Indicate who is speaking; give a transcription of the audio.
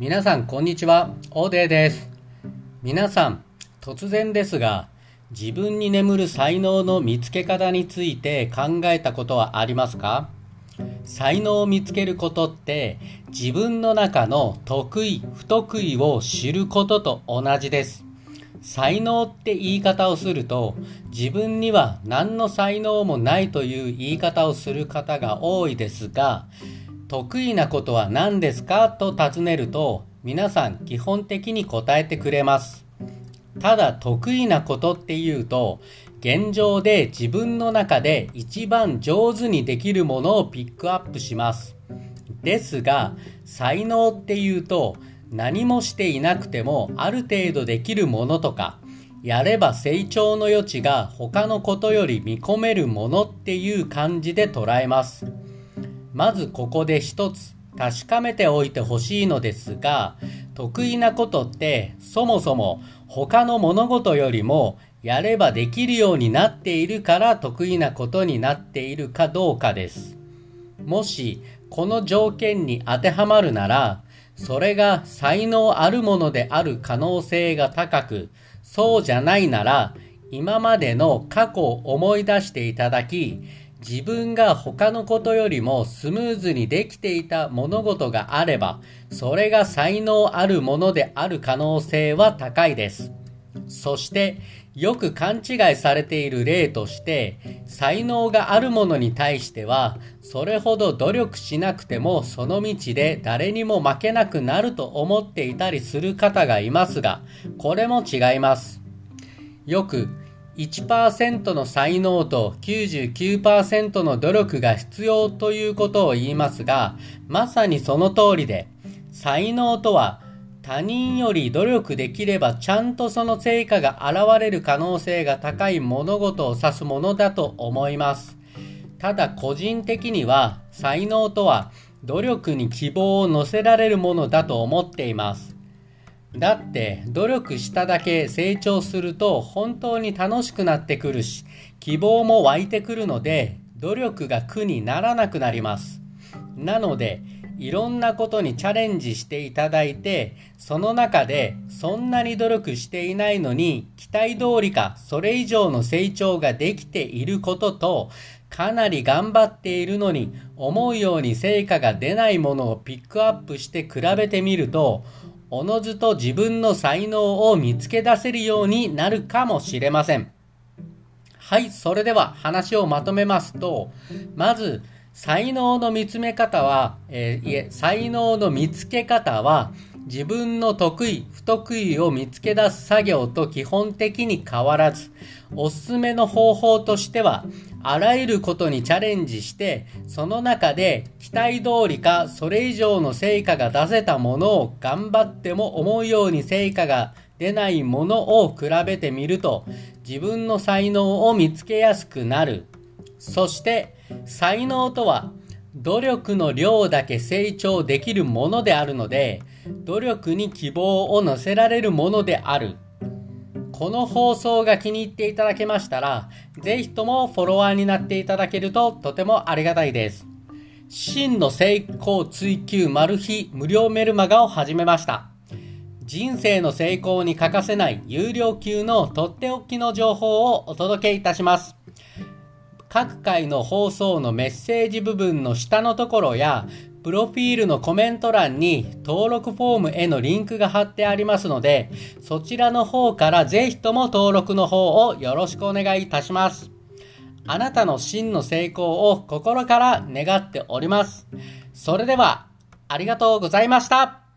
Speaker 1: 皆さんこんにちは、オーデーです。皆さん、突然ですが、自分に眠る才能の見つけ方について考えたことはありますか？才能を見つけることって自分の中の得意不得意を知ることと同じです。才能って言い方をすると自分には何の才能もないという言い方をする方が多いですが得意なことは何ですかと尋ねると皆さん基本的に答えてくれますただ得意なことっていうと現状で自分の中で一番上手にできるものをピックアップします。ですが、才能っていうと何もしていなくてもある程度できるものとか、やれば成長の余地が他のことより見込めるものっていう感じで捉えます。まずここで一つ確かめておいてほしいのですが、得意なことってそもそも他の物事よりもやればできるようになっているから得意なことになっているかどうかです。もしこの条件に当てはまるなら、それが才能あるものである可能性が高く、そうじゃないなら、今までの過去を思い出していただき、自分が他のことよりもスムーズにできていた物事があれば、それが才能あるものである可能性は高いです。そして、よく勘違いされている例として、才能があるものに対しては、それほど努力しなくてもその道で誰にも負けなくなると思っていたりする方がいますが、これも違います。よく、1%の才能と99%の努力が必要ということを言いますが、まさにその通りで、才能とは他人より努力できればちゃんとその成果が現れる可能性が高い物事を指すものだと思います。ただ個人的には才能とは努力に希望を乗せられるものだと思っています。だって努力しただけ成長すると本当に楽しくなってくるし希望も湧いてくるので努力が苦にならなくなります。なのでいろんなことにチャレンジしていただいてその中でそんなに努力していないのに期待通りかそれ以上の成長ができていることとかなり頑張っているのに思うように成果が出ないものをピックアップして比べてみるとおのずと自分の才能を見つけ出せるようになるかもしれません。はい、それでは話をまとめますと、まず、才能の見つめ方は、えーいえ、才能の見つけ方は、自分の得意、不得意を見つけ出す作業と基本的に変わらず、おすすめの方法としては、あらゆることにチャレンジして、その中で期待通りかそれ以上の成果が出せたものを頑張っても思うように成果が出ないものを比べてみると、自分の才能を見つけやすくなる。そして、才能とは、努力の量だけ成長できるものであるので、努力に希望を乗せられるものである。この放送が気に入っていただけましたら、ぜひともフォロワーになっていただけるととてもありがたいです。真の成功追求マル秘無料メルマガを始めました。人生の成功に欠かせない有料級のとっておきの情報をお届けいたします。各回の放送のメッセージ部分の下のところや、プロフィールのコメント欄に登録フォームへのリンクが貼ってありますので、そちらの方からぜひとも登録の方をよろしくお願いいたします。あなたの真の成功を心から願っております。それでは、ありがとうございました。